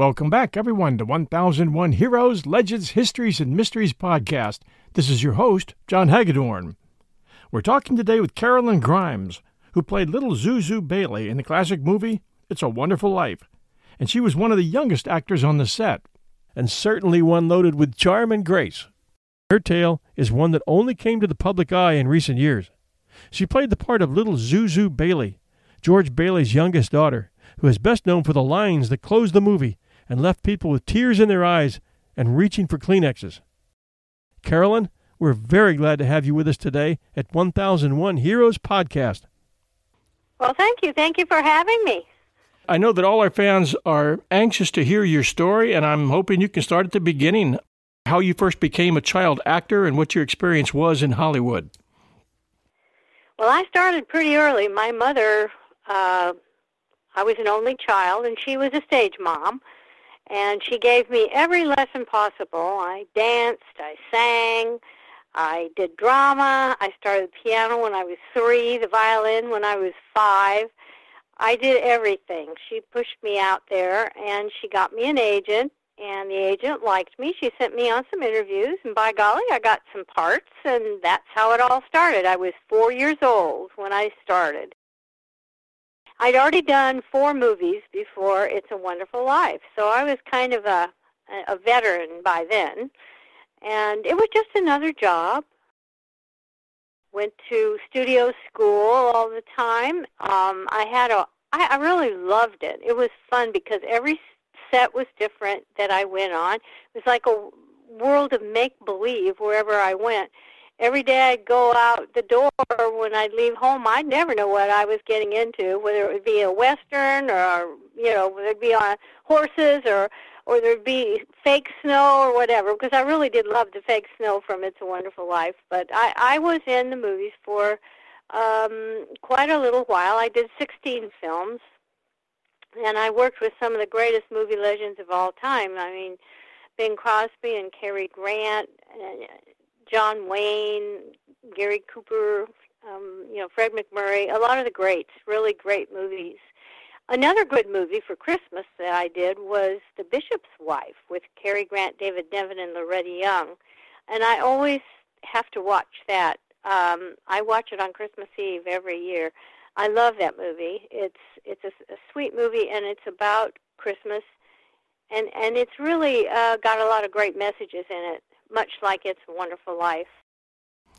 Welcome back, everyone, to 1001 Heroes, Legends, Histories, and Mysteries podcast. This is your host, John Hagedorn. We're talking today with Karolyn Grimes, who played little Zuzu Bailey in the classic movie It's a Wonderful Life, and she was one of the youngest actors on the set, and certainly one loaded with charm and grace. Her tale is one that only came to the public eye in recent years. She played the part of little Zuzu Bailey, George Bailey's youngest daughter, who is best known for the lines that close the movie and left people with tears in their eyes and reaching for Kleenexes. Karolyn, we're very glad to have you with us today at 1001 Heroes Podcast. Well, thank you. Thank you for having me. I know that all our fans are anxious to hear your story, and I'm hoping you can start at the beginning how you first became a child actor and what your experience was in Hollywood. Well, I started pretty early. My mother, uh, I was an only child, and she was a stage mom and she gave me every lesson possible. I danced, I sang, I did drama. I started piano when I was three, the violin when I was five. I did everything. She pushed me out there, and she got me an agent, and the agent liked me. She sent me on some interviews, and by golly, I got some parts, and that's how it all started. I was four years old when I started. I'd already done four movies before It's a Wonderful Life, so I was kind of a a veteran by then, and it was just another job. Went to studio school all the time. Um, I had a I, I really loved it. It was fun because every set was different that I went on. It was like a world of make believe wherever I went every day I'd go out the door when I'd leave home, I'd never know what I was getting into, whether it would be a western or you know, whether it be on horses or or there'd be fake snow or whatever. Because I really did love the fake snow from It's a Wonderful Life. But I I was in the movies for um quite a little while. I did 16 films, and I worked with some of the greatest movie legends of all time. I mean. Bing Crosby and Cary Grant, and John Wayne, Gary Cooper, um, you know, Fred MacMurray, a lot of the greats, really great movies. Another good movie for Christmas that I did was The Bishop's Wife with Cary Grant, David Niven, and Loretta Young. And I always have to watch that. Um, I watch it on Christmas Eve every year. I love that movie. It's it's a, a sweet movie, and it's about Christmas, and and it's really uh, got a lot of great messages in it much like It's a Wonderful Life.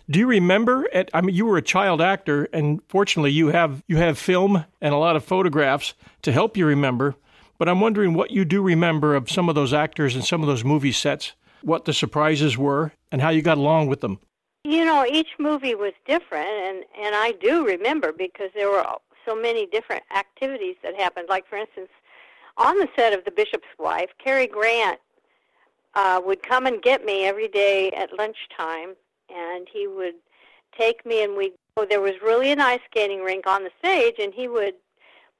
Do you remember? At, I mean, you were a child actor, and fortunately, you have you have film and a lot of photographs to help you remember. But I'm wondering what you do remember of some of those actors and some of those movie sets, what the surprises were, and how you got along with them. You know, each movie was different, and and I do remember because there were so many different activities that happened. Like for instance, on the set of The Bishop's Wife, Cary Grant uh, would come and get me every day at lunchtime, and he would take me and we. Oh, there was really an ice skating rink on the stage, and he would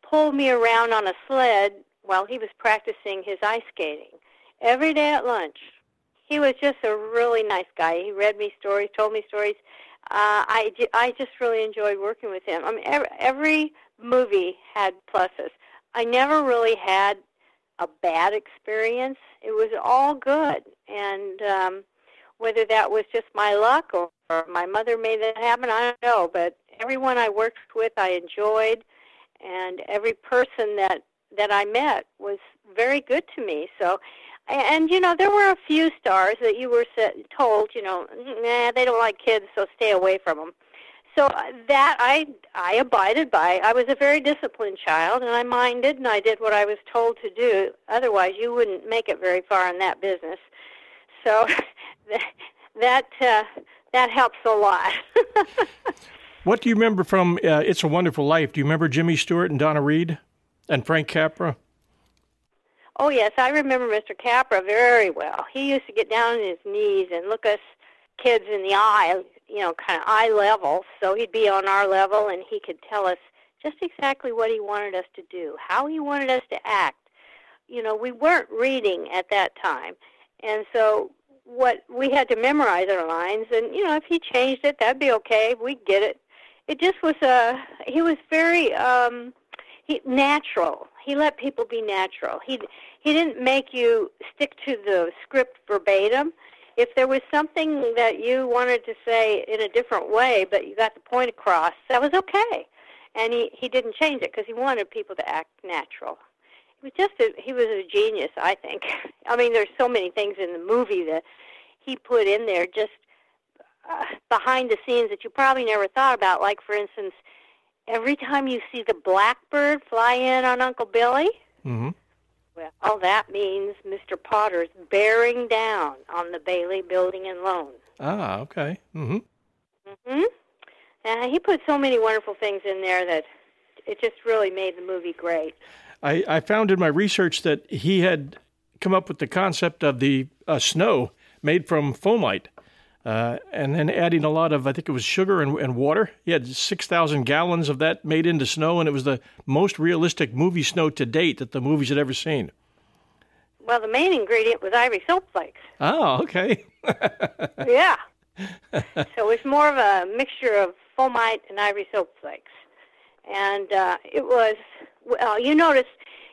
pull me around on a sled while he was practicing his ice skating every day at lunch. He was just a really nice guy. He read me stories, told me stories. Uh, I, I just really enjoyed working with him. I mean, every, every movie had pluses. I never really had a bad experience. It was all good, and um, whether that was just my luck or, or my mother made that happen, I don't know. But everyone I worked with, I enjoyed, and every person that that I met was very good to me. So, and you know, there were a few stars that you were told, you know, nah, they don't like kids, so stay away from them. So uh, that I I abided by. I was a very disciplined child, and I minded, and I did what I was told to do. Otherwise, you wouldn't make it very far in that business. So that uh, that helps a lot. what do you remember from uh, It's a Wonderful Life? Do you remember Jimmy Stewart and Donna Reed and Frank Capra? Oh yes, I remember Mr. Capra very well. He used to get down on his knees and look us kids in the eye, you know, kind of eye level. So he'd be on our level, and he could tell us just exactly what he wanted us to do, how he wanted us to act. You know, we weren't reading at that time, and so what we had to memorize our lines and you know if he changed it that'd be okay We'd get it it just was a uh, he was very um he natural he let people be natural he he didn't make you stick to the script verbatim if there was something that you wanted to say in a different way but you got the point across that was okay and he he didn't change it because he wanted people to act natural he was just a, he was a genius, I think. I mean, there's so many things in the movie that he put in there just uh, behind the scenes that you probably never thought about. Like, for instance, every time you see the blackbird fly in on Uncle Billy, mm-hmm. Well, all that means Mr. Potter's bearing down on the Bailey Building and Loan. Ah, okay. Mm-hmm. Mm-hmm. And he put so many wonderful things in there that it just really made the movie great. I, I found in my research that he had come up with the concept of the uh, snow made from foamite. Uh, and then adding a lot of, I think it was sugar and, and water. He had 6,000 gallons of that made into snow, and it was the most realistic movie snow to date that the movies had ever seen. Well, the main ingredient was ivory soap flakes. Oh, okay. yeah. so it's more of a mixture of foamite and ivory soap flakes. And uh, it was, well, you notice,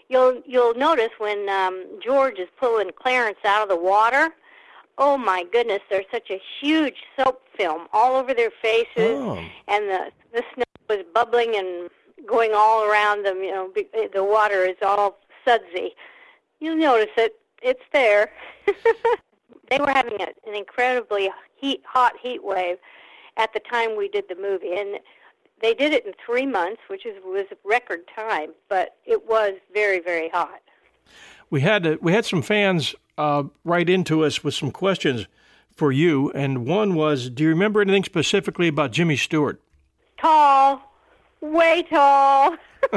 you'll, you'll notice when um, George is pulling Clarence out of the water – oh my goodness, there's such a huge soap film all over their faces, oh. and the the snow was bubbling and going all around them. You know, the water is all sudsy. You'll notice it; it's there. they were having a, an incredibly heat, hot heat wave at the time we did the movie, and they did it in three months, which is was record time. But it was very, very hot. We had we had some fans uh, write into us with some questions for you, and one was, do you remember anything specifically about Jimmy Stewart? Tall, way tall.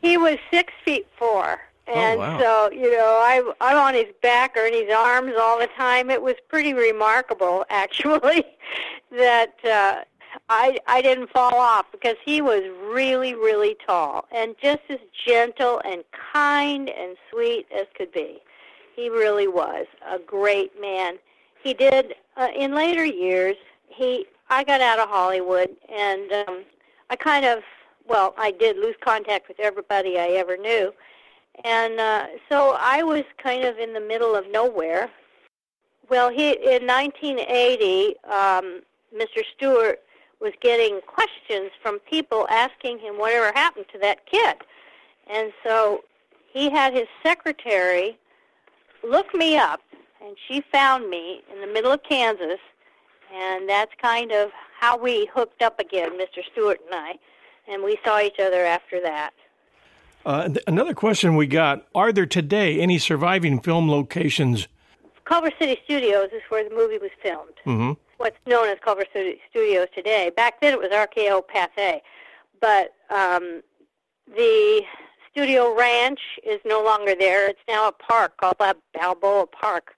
he was six feet four. Oh, and oh, wow. so, you know, I, I'm on his back or in his arms all the time. It was pretty remarkable, actually, that uh, I I didn't fall off because he was really, really tall and just as gentle and kind and sweet as could be. He really was a great man. He did uh, in later years. He I got out of Hollywood and um, I kind of well I did lose contact with everybody I ever knew, and uh, so I was kind of in the middle of nowhere. Well, he in 1980, um, Mr. Stewart was getting questions from people asking him whatever happened to that kid, and so he had his secretary look me up, and she found me in the middle of Kansas, and that's kind of how we hooked up again, Mr. Stewart and I, and we saw each other after that. Uh, th- another question we got Are there today any surviving film locations? Culver City Studios is where the movie was filmed. Mm-hmm. What's known as Culver Studios today. Back then it was RKO Pathé. But um, the Studio Ranch is no longer there. It's now a park called Balboa Park.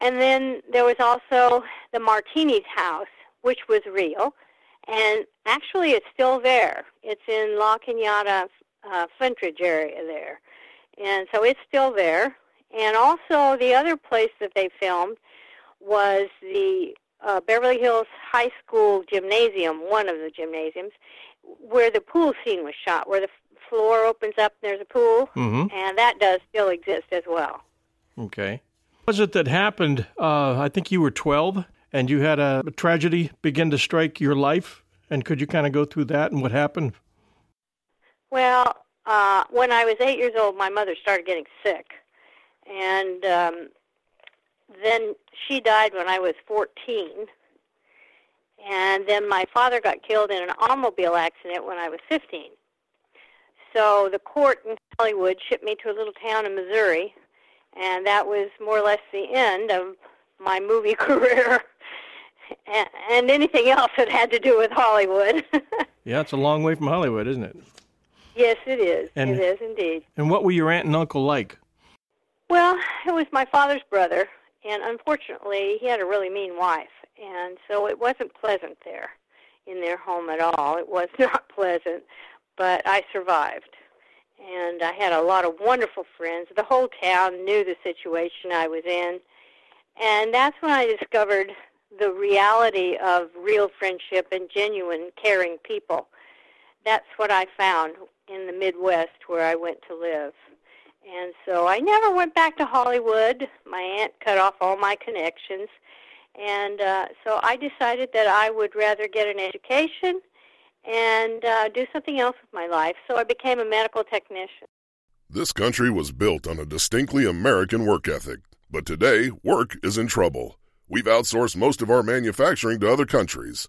And then there was also the Martini's house, which was real. And actually, it's still there. It's in La Cañada, uh, Flintridge area there. And so it's still there. And also, the other place that they filmed was the uh, Beverly Hills High School gymnasium, one of the gymnasiums, where the pool scene was shot, where the floor opens up and there's a pool, mm-hmm. and that does still exist as well. Okay. What was it that happened? Uh, I think you were 12 and you had a, a tragedy begin to strike your life. And could you kind of go through that and what happened? Well, uh, when I was eight years old, my mother started getting sick, and um, then she died when I was 14. And then my father got killed in an automobile accident when I was 15. So the court in Hollywood shipped me to a little town in Missouri, and that was more or less the end of my movie career and, and anything else that had to do with Hollywood. yeah, it's a long way from Hollywood, isn't it? Yes, it is. And- it is indeed. And what were your aunt and uncle like? Well, it was my father's brother, and unfortunately, he had a really mean wife, and so it wasn't pleasant there in their home at all. It was not pleasant, but I survived. And I had a lot of wonderful friends. The whole town knew the situation I was in. And that's when I discovered the reality of real friendship and genuine caring people. That's what I found in the Midwest where I went to live. And so I never went back to Hollywood. My aunt cut off all my connections. And uh, so I decided that I would rather get an education and uh, do something else with my life. So I became a medical technician. This country was built on a distinctly American work ethic, but today work is in trouble. We've outsourced most of our manufacturing to other countries,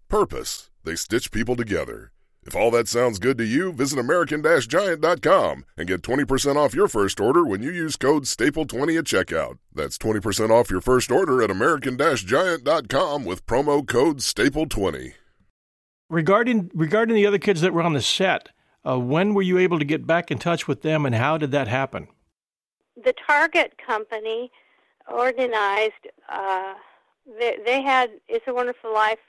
purpose. They stitch people together. If all that sounds good to you, visit American-Giant.com and get 20% off your first order when you use code STAPLE20 at checkout. That's 20% off your first order at American-Giant.com with promo code STAPLE20. Regarding regarding the other kids that were on the set, uh, when were you able to get back in touch with them, and how did that happen? The Target company organized, uh, they, they had It's a Wonderful Life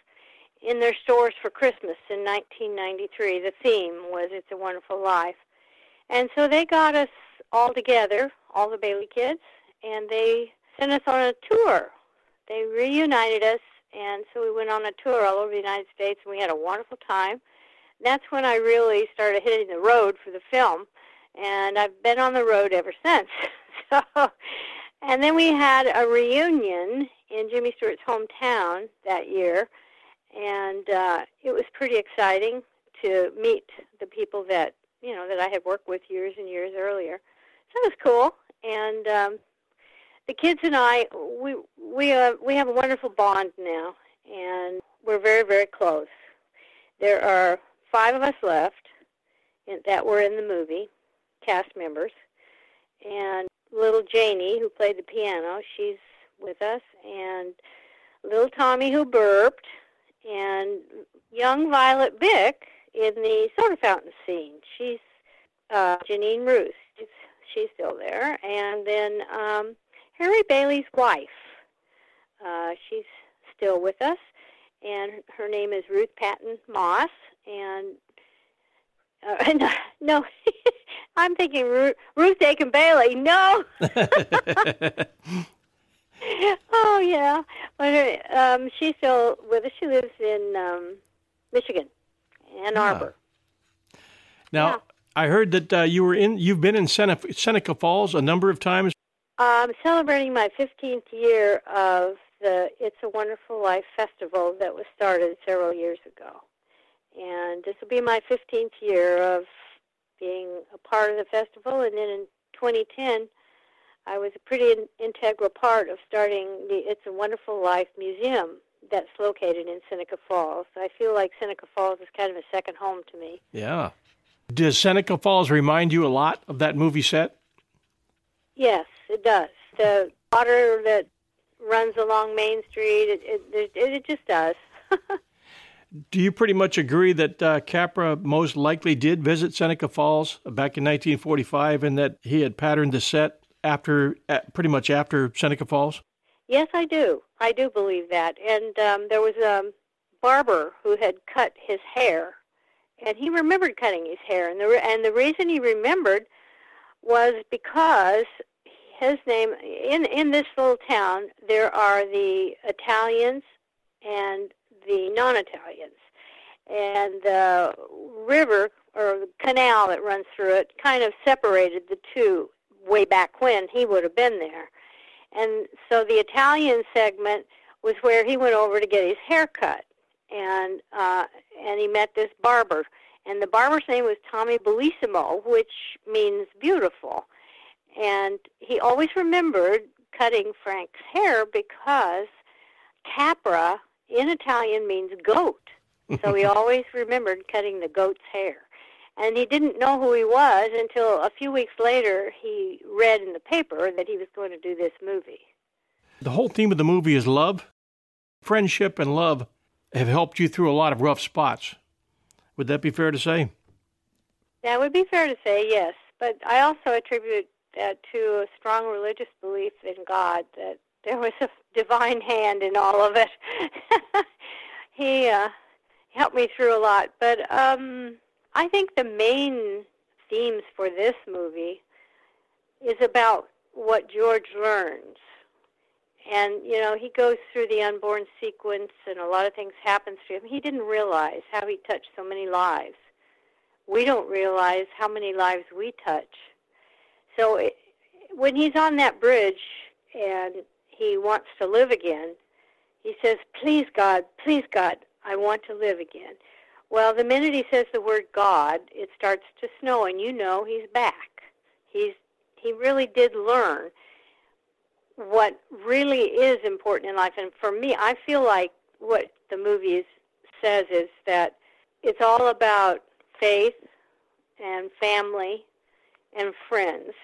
in their stores for Christmas in 1993. The theme was It's a Wonderful Life. And so they got us all together, all the Bailey kids, and they sent us on a tour. They reunited us, and so we went on a tour all over the United States, and we had a wonderful time. That's when I really started hitting the road for the film, and I've been on the road ever since. so, and then we had a reunion in Jimmy Stewart's hometown that year, and uh, it was pretty exciting to meet the people that you know that I had worked with years and years earlier. So it was cool, and um, the kids and I we we uh, we have a wonderful bond now, and we're very very close. There are five of us left in, that were in the movie, cast members, and little Janie who played the piano, she's with us, and little Tommy who burped, and young Violet Bick in the soda fountain scene. She's uh, Jeanine Roose. She's, she's still there. And then um, Harry Bailey's wife. Uh, she's still with us, and her name is Ruth Patton Moss. And uh, no, no I'm thinking Ruth, Ruth Dakin Bailey. No. oh yeah, but her, um, she's still with us. She lives in um, Michigan, Ann Ah. Arbor. Now, Yeah. I heard that uh, you were in. You've been in Seneca, Seneca Falls a number of times. I'm celebrating my 15th year of the It's a Wonderful Life festival that was started several years ago. And this will be my 15th year of being a part of the festival. And then in 2010, I was a pretty in- integral part of starting the It's a Wonderful Life Museum that's located in Seneca Falls. I feel like Seneca Falls is kind of a second home to me. Yeah. Does Seneca Falls remind you a lot of that movie set? Yes, it does. The water that runs along Main Street, it it, it, it just does. Do you pretty much agree that uh, Capra most likely did visit Seneca Falls back in 1945, and that he had patterned the set after, uh, pretty much after Seneca Falls? yes, I do. I do believe that. And um, there was a barber who had cut his hair, and he remembered cutting his hair, and the and the reason he remembered was because his name in in this little town there are the Italians and the non-Italians, and the river or the canal that runs through it kind of separated the two way back when he would have been there, and so the Italian segment was where he went over to get his hair cut, and uh, and he met this barber, and the barber's name was Tommy Bellissimo, which means beautiful and he always remembered cutting Frank's hair because capra in Italian means goat. So he always remembered cutting the goat's hair. And he didn't know who he was until a few weeks later he read in the paper that he was going to do this movie. The whole theme of the movie is love. Friendship and love have helped you through a lot of rough spots. Would that be fair to say? That would be fair to say, yes. But I also attribute that to a strong religious belief in God that there was a divine hand in all of it. he uh, helped me through a lot, but um, I think the main themes for this movie is about what George learns. And, you know, he goes through the unborn sequence and a lot of things happens to him. He didn't realize how he touched so many lives. We don't realize how many lives we touch so it, when he's on that bridge and he wants to live again, he says, "Please God, please God, I want to live again." Well, the minute he says the word God, it starts to snow, and you know he's back. He's he really did learn what really is important in life. And for me, I feel like what the movie says is that it's all about faith and family and friends.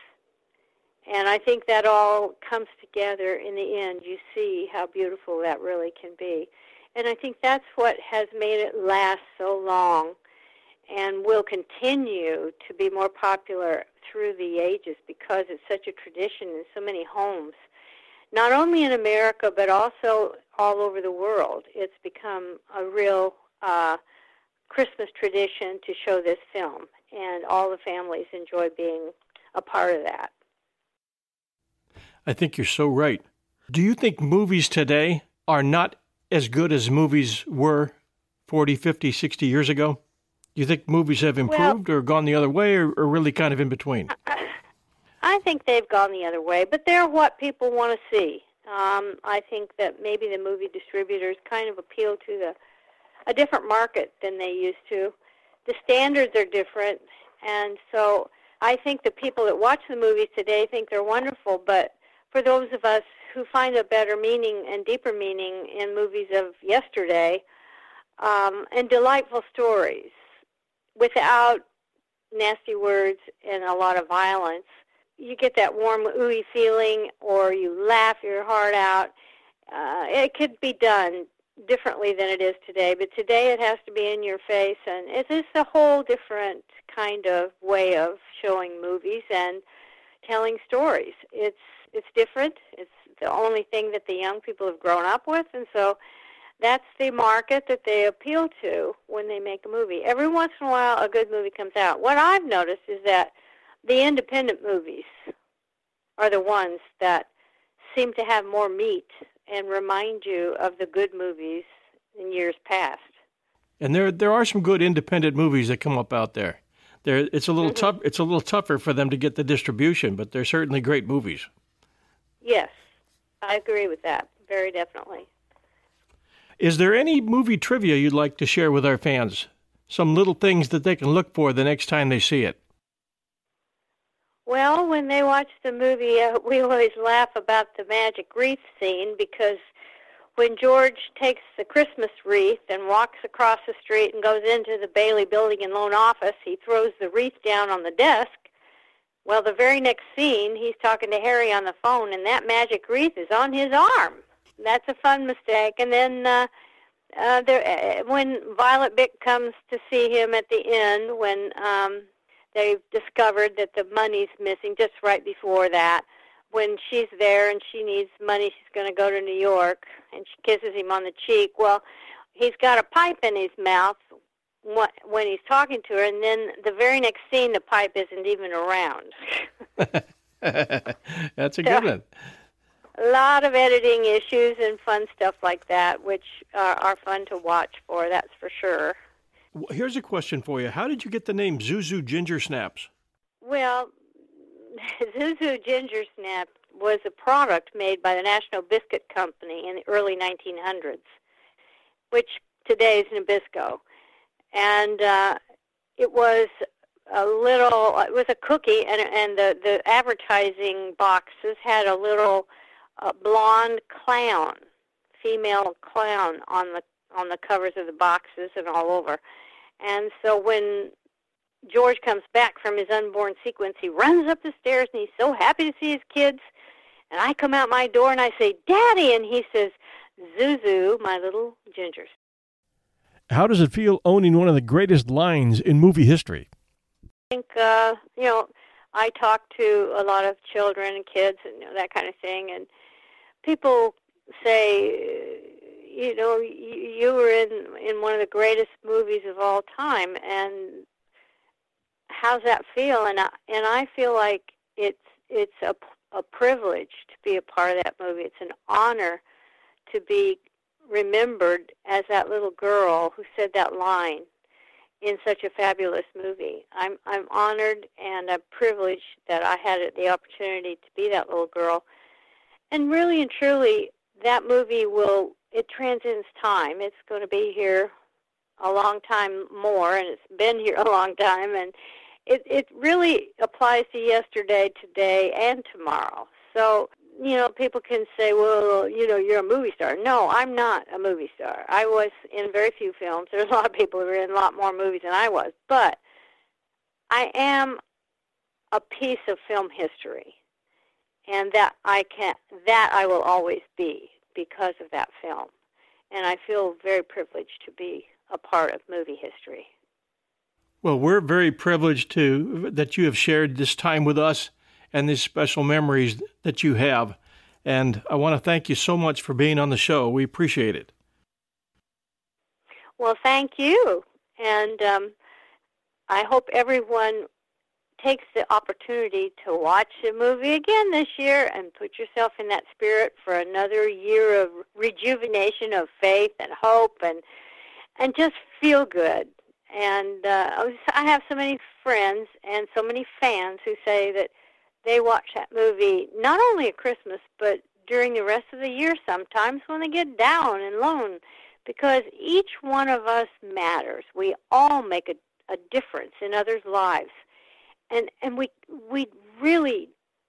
And I think that all comes together in the end. You see how beautiful that really can be. And I think that's what has made it last so long and will continue to be more popular through the ages because it's such a tradition in so many homes. Not only in America, but also all over the world. It's become a real uh, Christmas tradition to show this film, and all the families enjoy being a part of that. I think you're so right. Do you think movies today are not as good as movies were 40, 50, 60 years ago? Do you think movies have improved well, or gone the other way or, or really kind of in between? I think they've gone the other way, but they're what people want to see. Um, I think that maybe the movie distributors kind of appeal to the a different market than they used to. The standards are different, and so I think the people that watch the movies today think they're wonderful, but for those of us who find a better meaning and deeper meaning in movies of yesterday, um, and delightful stories without nasty words and a lot of violence, you get that warm, ooey feeling, or you laugh your heart out. Uh, it could be done differently than it is today, but today it has to be in your face, and it's a whole different kind of way of showing movies and telling stories. It's it's different. It's the only thing that the young people have grown up with, and so that's the market that they appeal to when they make a movie. Every once in a while, a good movie comes out. What I've noticed is that the independent movies are the ones that seem to have more meat and remind you of the good movies in years past. And there there are some good independent movies that come up out there. There it's a little mm-hmm. tough it's a little tougher for them to get the distribution, but they're certainly great movies. Yes. I agree with that. Very definitely. Is there any movie trivia you'd like to share with our fans? Some little things that they can look for the next time they see it? Well, when they watch the movie, uh, we always laugh about the magic wreath scene because when George takes the Christmas wreath and walks across the street and goes into the Bailey Building and Loan Office, he throws the wreath down on the desk. Well, the very next scene, he's talking to Harry on the phone, and that magic wreath is on his arm. That's a fun mistake. And then uh, uh, there, uh, when Violet Bick comes to see him at the end, when um, they've discovered that the money's missing just right before that. When she's there and she needs money, she's going to go to New York, and she kisses him on the cheek. Well, he's got a pipe in his mouth what, when he's talking to her, and then the very next scene, the pipe isn't even around. That's a good one. A lot of editing issues and fun stuff like that, which are, are fun to watch for. That's for sure. Here's a question for you: How did you get the name Zuzu Ginger Snaps? Well, Zuzu Ginger Snap was a product made by the National Biscuit Company in the early 1900s, which today is Nabisco, and uh, it was a little. It was a cookie, and and the the advertising boxes had a little uh, blonde clown, female clown on the on the covers of the boxes and all over. And so when George comes back from his unborn sequence, he runs up the stairs and he's so happy to see his kids. And I come out my door and I say, Daddy! And he says, Zuzu, my little gingers. How does it feel owning one of the greatest lines in movie history? I think, uh, you know, I talk to a lot of children and kids and you know, that kind of thing. And people say, you know, you, were in in one of the greatest movies of all time, and how's that feel? And I, and I feel like it's it's a a privilege to be a part of that movie. It's an honor to be remembered as that little girl who said that line in such a fabulous movie. I'm I'm honored and I'm privileged that I had the opportunity to be that little girl. And really and truly, that movie will it transcends time. It's going to be here a long time more, and it's been here a long time, and it it really applies to yesterday, today, and tomorrow. So you know, people can say, well, you know, you're a movie star. No, I'm not a movie star. I was in very few films. There's a lot of people who are in a lot more movies than I was, but I am a piece of film history, and that I can that I will always be because of that film. And I feel very privileged to be a part of movie history. Well, we're very privileged to that you have shared this time with us and these special memories that you have. And I want to thank you so much for being on the show. We appreciate it. Well, thank you. And um, I hope everyone takes the opportunity to watch the movie again this year and put yourself in that spirit for another year of rejuvenation of faith and hope and and just feel good. And uh, I have so many friends and so many fans who say that they watch that movie not only at Christmas but during the rest of the year sometimes when they get down and lone because each one of us matters. We all make a, a difference in others' lives and and we we really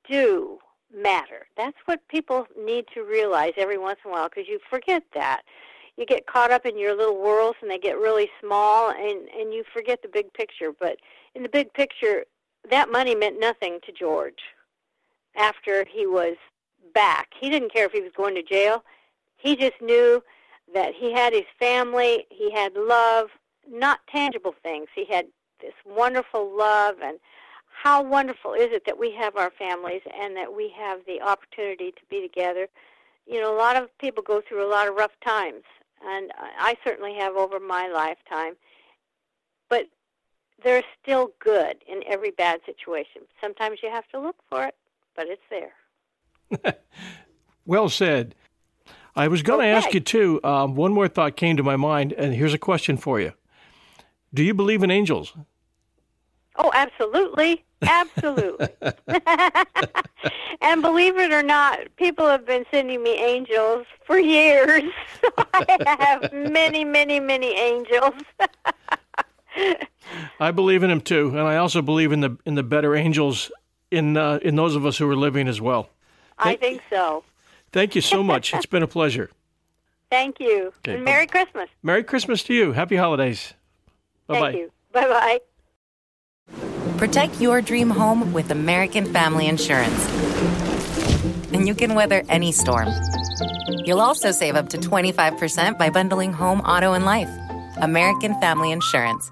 do matter. That's what people need to realize every once in a while because you forget that. You get caught up in your little worlds and they get really small and and you forget the big picture. But in the big picture, that money meant nothing to George after he was back. He didn't care if he was going to jail. He just knew that he had his family, he had love, not tangible things. He had this wonderful love and how wonderful is it that we have our families and that we have the opportunity to be together. You know, a lot of people go through a lot of rough times, and I certainly have over my lifetime. There's still good in every bad situation. Sometimes you have to look for it, but it's there. well said. I was going to ask you too. Um, one more thought came to my mind, and here's a question for you: Do you believe in angels? Oh, absolutely. Absolutely. and believe it or not, people have been sending me angels for years. I have many, many, many angels. I believe in him too, and I also believe in the in the better angels in uh, in those of us who are living as well. Thank, I think so. Thank you so much. it's been a pleasure. Thank you. Okay, and Merry Christmas. Merry Christmas to you. Happy holidays. Bye bye. Thank you. Bye bye. Protect your dream home with American Family Insurance. And you can weather any storm. You'll also save up to 25% by bundling home, auto, and life. American Family Insurance.